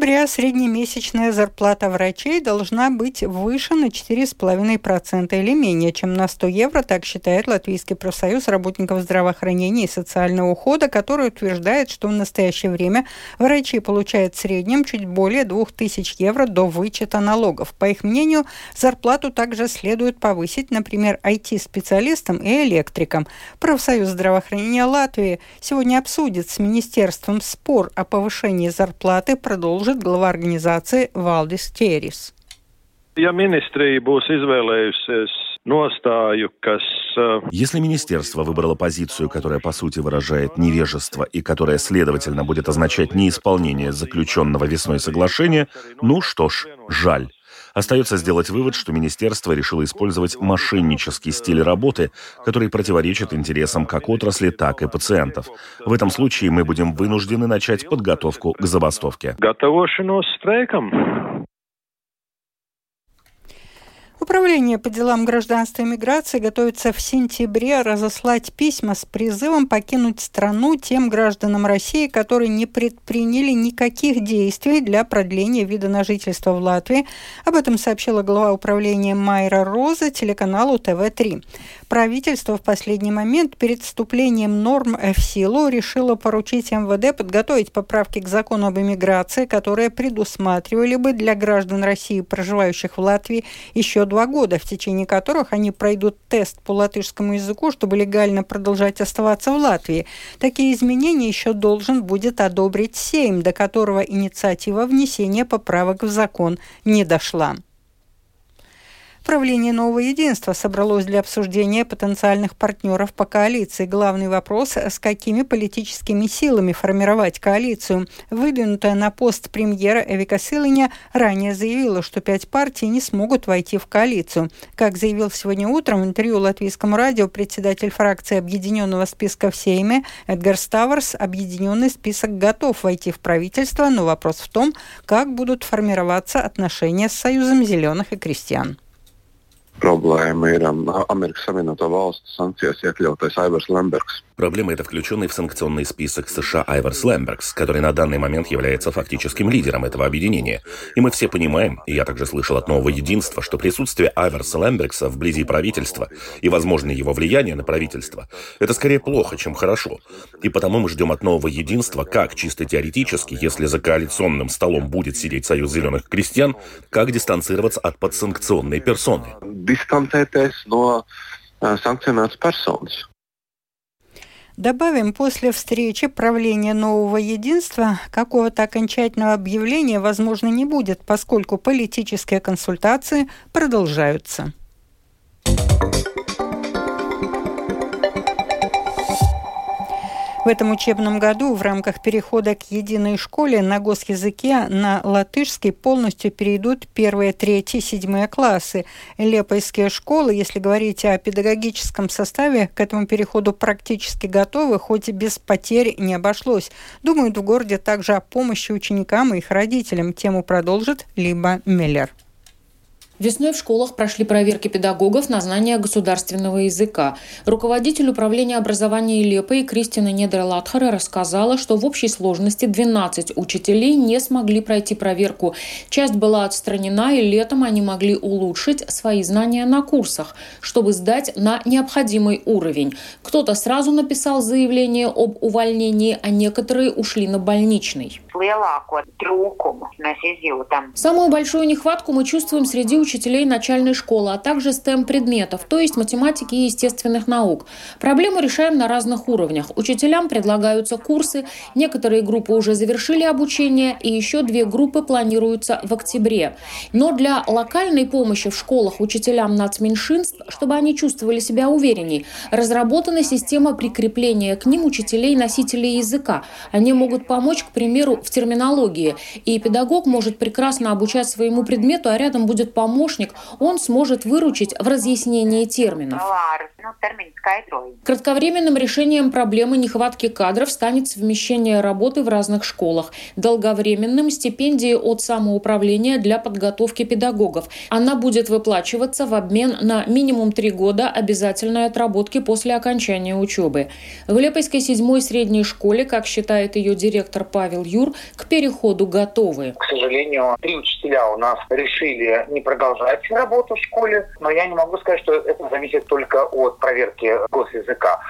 октября среднемесячная зарплата врачей должна быть выше на 4,5% или менее, чем на 100 евро, так считает Латвийский профсоюз работников здравоохранения и социального ухода, который утверждает, что в настоящее время врачи получают в среднем чуть более 2000 евро до вычета налогов. По их мнению, зарплату также следует повысить, например, IT-специалистам и электрикам. Профсоюз здравоохранения Латвии сегодня обсудит с Министерством спор о повышении зарплаты продолжит глава организации Валдис Терис. Ja ministrija būs izvēlējusies nostāju, kas... Если министерство выбрало позицию, которая по сути выражает невежество и которая, следовательно, будет означать неисполнение заключенного весной соглашения, ну что ж, жаль. Остается сделать вывод, что министерство решило использовать мошеннический стиль работы, который противоречит интересам как отрасли, так и пациентов. В этом случае мы будем вынуждены начать подготовку к забастовке. Управление по делам гражданства и миграции готовится в сентябре разослать письма с призывом покинуть страну тем гражданам России, которые не предприняли никаких действий для продления вида на жительство в Латвии. Об этом сообщила глава управления Майра Роза телеканалу ТВ-3. Правительство в последний момент перед вступлением норм в силу решило поручить МВД подготовить поправки к закону об иммиграции, которые предусматривали бы для граждан России, проживающих в Латвии, еще два года, в течение которых они пройдут тест по латышскому языку, чтобы легально продолжать оставаться в Латвии. Такие изменения еще должен будет одобрить Сейм, до которого инициатива внесения поправок в закон не дошла. Правление «Нового единства» собралось для обсуждения потенциальных партнеров по коалиции. Главный вопрос – с какими политическими силами формировать коалицию. Выдвинутая на пост премьера Эвика Силыня ранее заявила, что пять партий не смогут войти в коалицию. Как заявил сегодня утром в интервью латвийскому радио председатель фракции Объединенного списка в Сейме Эдгар Ставарс, объединенный список готов войти в правительство, но вопрос в том, как будут формироваться отношения с Союзом зеленых и крестьян. Ir um, Amerikas Savienoto Valstu sankcijās iekļautais Aivars Lembergs. Проблема – это включенный в санкционный список США Айварс Лембергс, который на данный момент является фактическим лидером этого объединения. И мы все понимаем, и я также слышал от Нового Единства, что присутствие Айварса Лембергса вблизи правительства и, возможно, его влияние на правительство – это скорее плохо, чем хорошо. И потому мы ждем от Нового Единства, как чисто теоретически, если за коалиционным столом будет сидеть Союз зеленых крестьян, как дистанцироваться от подсанкционной персоны. Distancēties no sankcionētas personas. Добавим, после встречи правления нового единства какого-то окончательного объявления, возможно, не будет, поскольку политические консультации продолжаются. В этом учебном году в рамках перехода к единой школе на госязыке на латышский полностью перейдут первые, третьи, седьмые классы. Лепойские школы, если говорить о педагогическом составе, к этому переходу практически готовы, хоть и без потерь не обошлось. Думают в городе также о помощи ученикам и их родителям. Тему продолжит Либо Миллер. Весной в школах прошли проверки педагогов на знание государственного языка. Руководитель управления образования Лепы Кристина Недерлатхара рассказала, что в общей сложности 12 учителей не смогли пройти проверку. Часть была отстранена, и летом они могли улучшить свои знания на курсах, чтобы сдать на необходимый уровень. Кто-то сразу написал заявление об увольнении, а некоторые ушли на больничный. Самую большую нехватку мы чувствуем среди учителей учителей начальной школы, а также STEM-предметов, то есть математики и естественных наук. Проблему решаем на разных уровнях. Учителям предлагаются курсы, некоторые группы уже завершили обучение, и еще две группы планируются в октябре. Но для локальной помощи в школах учителям нацменьшинств, чтобы они чувствовали себя уверенней, разработана система прикрепления к ним учителей-носителей языка. Они могут помочь, к примеру, в терминологии. И педагог может прекрасно обучать своему предмету, а рядом будет помочь помощник, он сможет выручить в разъяснении терминов. Кратковременным решением проблемы нехватки кадров станет совмещение работы в разных школах. Долговременным – стипендии от самоуправления для подготовки педагогов. Она будет выплачиваться в обмен на минимум три года обязательной отработки после окончания учебы. В Лепойской седьмой средней школе, как считает ее директор Павел Юр, к переходу готовы. К сожалению, три учителя у нас решили не продолжать работу в школе, но я не могу сказать, что это зависит только от проверки госязыка.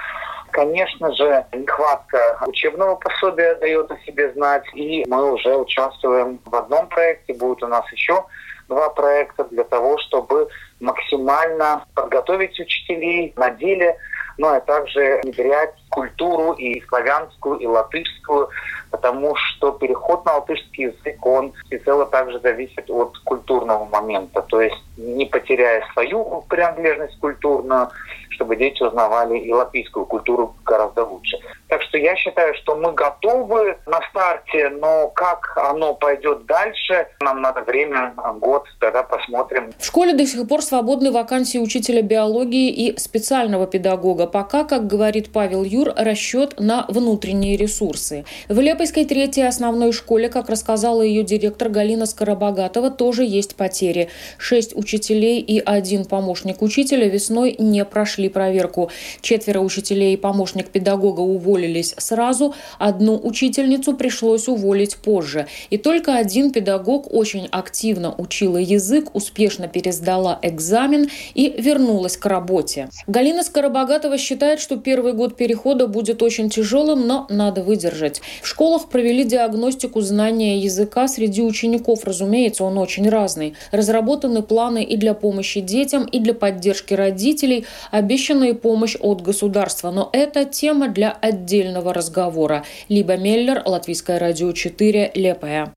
Конечно же, нехватка учебного пособия дает о себе знать, и мы уже участвуем в одном проекте, будет у нас еще два проекта для того, чтобы максимально подготовить учителей на деле, но и также внедрять культуру и славянскую, и латышскую, потому что переход на латышский язык, он всецело также зависит от культурного момента. То есть не потеряя свою принадлежность культурную, чтобы дети узнавали и латвийскую культуру гораздо лучше. Так что я считаю, что мы готовы на старте, но как оно пойдет дальше, нам надо время, год, тогда посмотрим. В школе до сих пор свободны вакансии учителя биологии и специального педагога. Пока, как говорит Павел Юр, расчет на внутренние ресурсы. В Лепойской третьей основной школе, как рассказала ее директор Галина Скоробогатова, тоже есть потери. Шесть учителей и один помощник учителя весной не прошли проверку. Четверо учителей и помощник педагога уволились сразу, одну учительницу пришлось уволить позже. И только один педагог очень активно учила язык, успешно пересдала экзамен и вернулась к работе. Галина Скоробогатова считает, что первый год перехода будет очень тяжелым, но надо выдержать. В школах провели диагностику знания языка среди учеников. Разумеется, он очень разный. Разработаны планы и для помощи детям, и для поддержки родителей. Обещаны обещанная помощь от государства, но это тема для отдельного разговора. Либо Меллер, Латвийское радио 4, Лепая.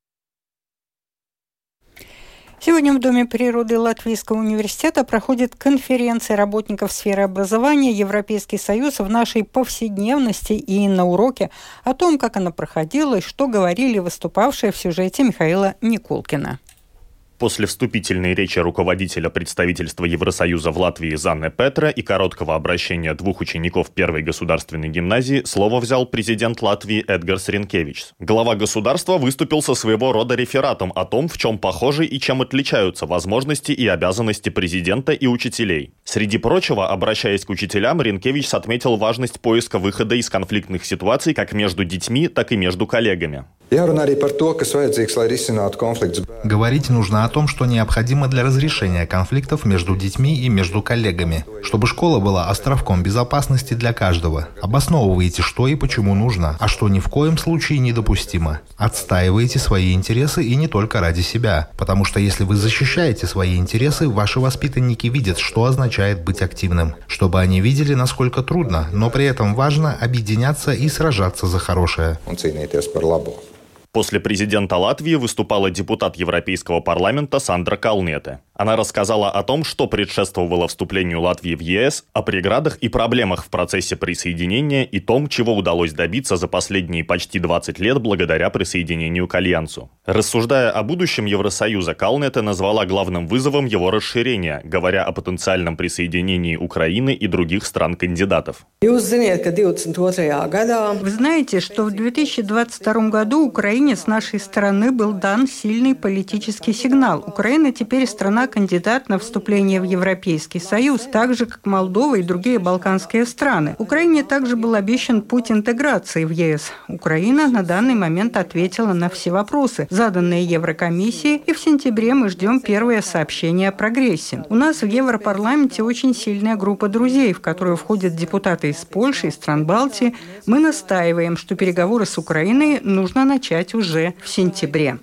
Сегодня в Доме природы Латвийского университета проходит конференция работников сферы образования «Европейский союз в нашей повседневности» и на уроке о том, как она проходила и что говорили выступавшие в сюжете Михаила Никулкина. После вступительной речи руководителя представительства Евросоюза в Латвии Занны Петра и короткого обращения двух учеников первой государственной гимназии слово взял президент Латвии Эдгар Сренкевич. Глава государства выступил со своего рода рефератом о том, в чем похожи и чем отличаются возможности и обязанности президента и учителей. Среди прочего, обращаясь к учителям, Ренкевич отметил важность поиска выхода из конфликтных ситуаций как между детьми, так и между коллегами. Говорить нужно о том, что необходимо для разрешения конфликтов между детьми и между коллегами, чтобы школа была островком безопасности для каждого. Обосновывайте, что и почему нужно, а что ни в коем случае недопустимо. Отстаивайте свои интересы и не только ради себя, потому что если вы защищаете свои интересы, ваши воспитанники видят, что означает быть активным, чтобы они видели, насколько трудно, но при этом важно объединяться и сражаться за хорошее. После президента Латвии выступала депутат Европейского парламента Сандра Калнете. Она рассказала о том, что предшествовало вступлению Латвии в ЕС, о преградах и проблемах в процессе присоединения и том, чего удалось добиться за последние почти 20 лет благодаря присоединению к Альянсу. Рассуждая о будущем Евросоюза, Калнете назвала главным вызовом его расширения, говоря о потенциальном присоединении Украины и других стран-кандидатов. Вы знаете, что в 2022 году Украине с нашей стороны был дан сильный политический сигнал. Украина теперь страна кандидат на вступление в Европейский Союз, так же, как Молдова и другие балканские страны. Украине также был обещан путь интеграции в ЕС. Украина на данный момент ответила на все вопросы, заданные Еврокомиссией, и в сентябре мы ждем первое сообщение о прогрессе. У нас в Европарламенте очень сильная группа друзей, в которую входят депутаты из Польши и стран Балтии. Мы настаиваем, что переговоры с Украиной нужно начать уже в сентябре.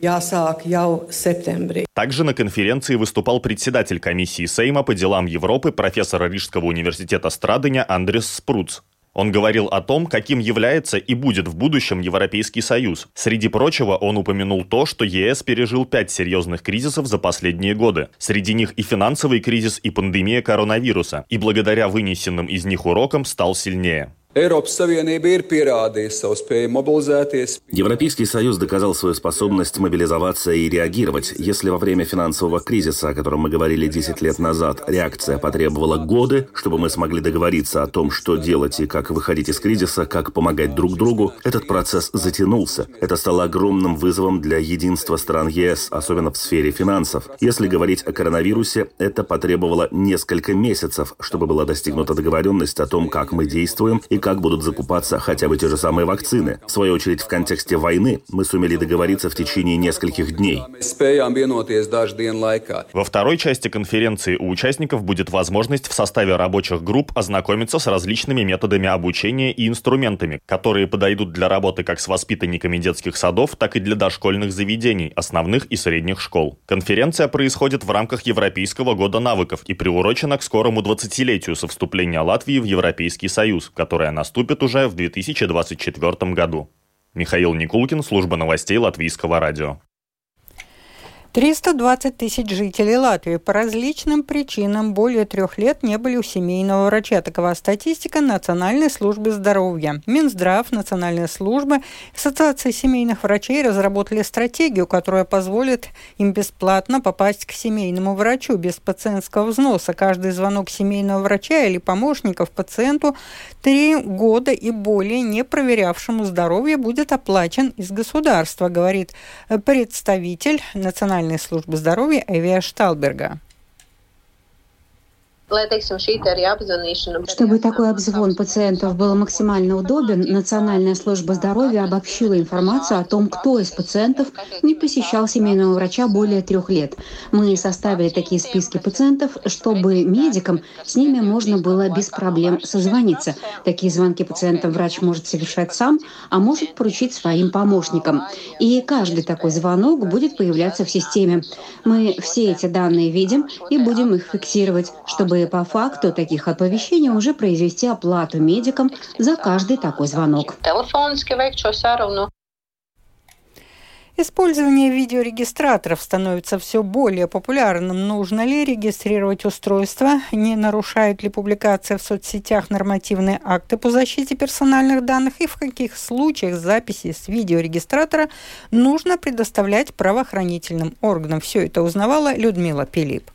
Также на конференции выступал выступал председатель комиссии Сейма по делам Европы профессор Рижского университета Страдыня Андрес Спруц. Он говорил о том, каким является и будет в будущем Европейский Союз. Среди прочего, он упомянул то, что ЕС пережил пять серьезных кризисов за последние годы. Среди них и финансовый кризис, и пандемия коронавируса. И благодаря вынесенным из них урокам стал сильнее. Европейский Союз доказал свою способность мобилизоваться и реагировать. Если во время финансового кризиса, о котором мы говорили 10 лет назад, реакция потребовала годы, чтобы мы смогли договориться о том, что делать и как выходить из кризиса, как помогать друг другу, этот процесс затянулся. Это стало огромным вызовом для единства стран ЕС, особенно в сфере финансов. Если говорить о коронавирусе, это потребовало несколько месяцев, чтобы была достигнута договоренность о том, как мы действуем и как будут закупаться хотя бы те же самые вакцины. В свою очередь, в контексте войны мы сумели договориться в течение нескольких дней. Во второй части конференции у участников будет возможность в составе рабочих групп ознакомиться с различными методами обучения и инструментами, которые подойдут для работы как с воспитанниками детских садов, так и для дошкольных заведений, основных и средних школ. Конференция происходит в рамках Европейского года навыков и приурочена к скорому 20-летию со вступления Латвии в Европейский Союз, которое наступит уже в 2024 году. Михаил Никулкин, служба новостей Латвийского радио. 320 тысяч жителей Латвии по различным причинам более трех лет не были у семейного врача. Такова статистика Национальной службы здоровья. Минздрав, Национальная служба, Ассоциация семейных врачей разработали стратегию, которая позволит им бесплатно попасть к семейному врачу без пациентского взноса. Каждый звонок семейного врача или помощников пациенту три года и более не проверявшему здоровье будет оплачен из государства, говорит представитель Национальной Национальной службы здоровья Эвия Шталберга. Чтобы такой обзвон пациентов был максимально удобен, Национальная служба здоровья обобщила информацию о том, кто из пациентов не посещал семейного врача более трех лет. Мы составили такие списки пациентов, чтобы медикам с ними можно было без проблем созвониться. Такие звонки пациентам врач может совершать сам, а может поручить своим помощникам. И каждый такой звонок будет появляться в системе. Мы все эти данные видим и будем их фиксировать, чтобы по факту таких оповещений уже произвести оплату медикам за каждый такой звонок. Использование видеорегистраторов становится все более популярным. Нужно ли регистрировать устройство? Не нарушает ли публикация в соцсетях нормативные акты по защите персональных данных? И в каких случаях записи с видеорегистратора нужно предоставлять правоохранительным органам? Все это узнавала Людмила Пилип.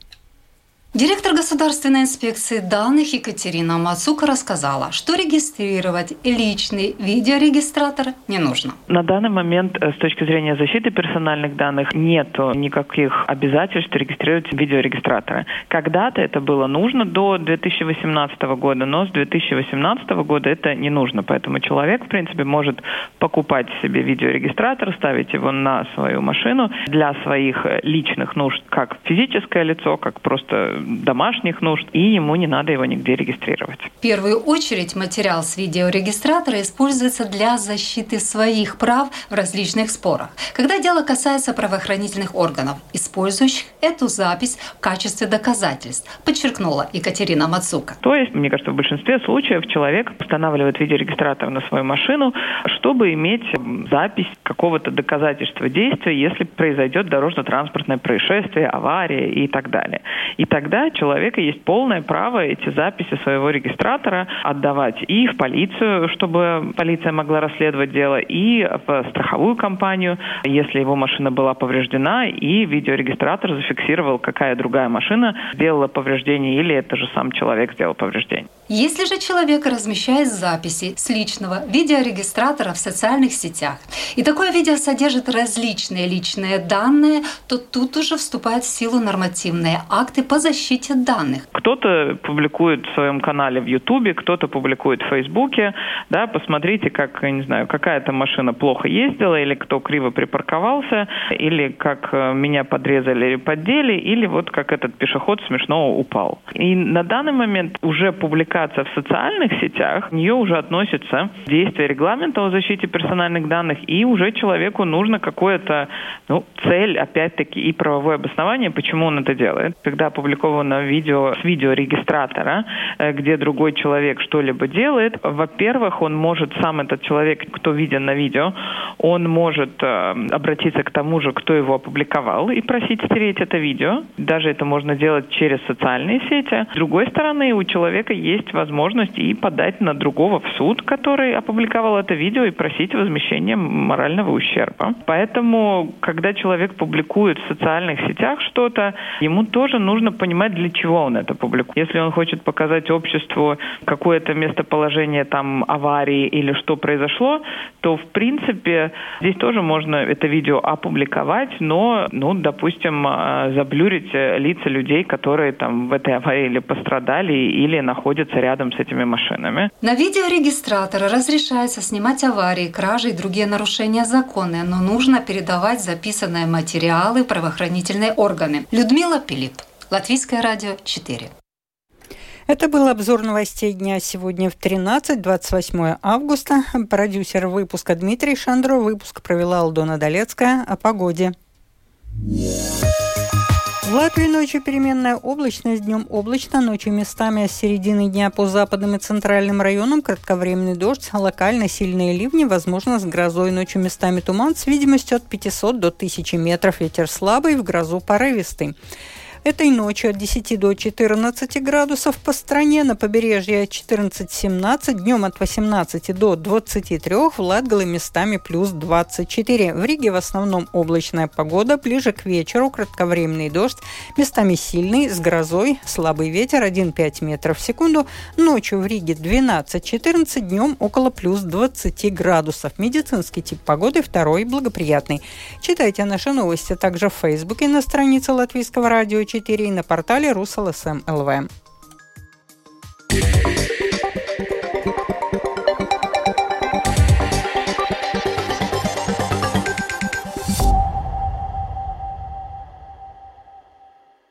Директор государственной инспекции данных Екатерина Мацука рассказала, что регистрировать личный видеорегистратор не нужно. На данный момент э, с точки зрения защиты персональных данных нет никаких обязательств регистрировать видеорегистраторы. Когда-то это было нужно до 2018 года, но с 2018 года это не нужно. Поэтому человек, в принципе, может покупать себе видеорегистратор, ставить его на свою машину для своих э, личных нужд, как физическое лицо, как просто домашних нужд, и ему не надо его нигде регистрировать. В первую очередь материал с видеорегистратора используется для защиты своих прав в различных спорах. Когда дело касается правоохранительных органов, использующих эту запись в качестве доказательств, подчеркнула Екатерина Мацука. То есть, мне кажется, в большинстве случаев человек устанавливает видеорегистратор на свою машину, чтобы иметь запись какого-то доказательства действия, если произойдет дорожно-транспортное происшествие, авария и так далее. И тогда у человека есть полное право эти записи своего регистратора отдавать и в полицию, чтобы полиция могла расследовать дело, и в страховую компанию, если его машина была повреждена, и видеорегистратор зафиксировал, какая другая машина сделала повреждение, или это же сам человек сделал повреждение. Если же человек размещает записи с личного видеорегистратора в социальных сетях, и такое видео содержит различные личные данные, то тут уже вступают в силу нормативные акты по защите данных. Кто-то публикует в своем канале в Ютубе, кто-то публикует в Фейсбуке, да, посмотрите, как, не знаю, какая-то машина плохо ездила, или кто криво припарковался, или как э, меня подрезали или поддели, или вот как этот пешеход смешно упал. И на данный момент уже публикация публикация в социальных сетях, в нее уже относится действие регламента о защите персональных данных, и уже человеку нужно какое-то, ну, цель, опять-таки, и правовое обоснование, почему он это делает. Когда опубликовано видео с видеорегистратора, э, где другой человек что-либо делает, во-первых, он может, сам этот человек, кто виден на видео, он может э, обратиться к тому же, кто его опубликовал, и просить стереть это видео. Даже это можно делать через социальные сети. С другой стороны, у человека есть есть возможность и подать на другого в суд, который опубликовал это видео, и просить возмещения морального ущерба. Поэтому, когда человек публикует в социальных сетях что-то, ему тоже нужно понимать, для чего он это публикует. Если он хочет показать обществу какое-то местоположение там аварии или что произошло, то, в принципе, здесь тоже можно это видео опубликовать, но, ну, допустим, а, заблюрить лица людей, которые там в этой аварии или пострадали, или находятся рядом с этими машинами. На видеорегистратор разрешается снимать аварии, кражи и другие нарушения закона, но нужно передавать записанные материалы в правоохранительные органы. Людмила Пилип, Латвийское радио 4. Это был обзор новостей дня сегодня в 13, 28 августа. Продюсер выпуска Дмитрий Шандро. Выпуск провела Алдона Долецкая о погоде. В Латвии ночью переменная облачность, днем облачно, ночью местами с середины дня по западным и центральным районам кратковременный дождь, локально сильные ливни, возможно, с грозой, ночью местами туман с видимостью от 500 до 1000 метров, ветер слабый, в грозу порывистый. Этой ночью от 10 до 14 градусов по стране, на побережье 14-17, днем от 18 до 23, в Латгале местами плюс 24. В Риге в основном облачная погода, ближе к вечеру кратковременный дождь, местами сильный, с грозой, слабый ветер 1,5 метров в секунду, ночью в Риге 12-14, днем около плюс 20 градусов. Медицинский тип погоды второй благоприятный. Читайте наши новости также в Фейсбуке на странице Латвийского радио 24 и на портале russell.sm.lv.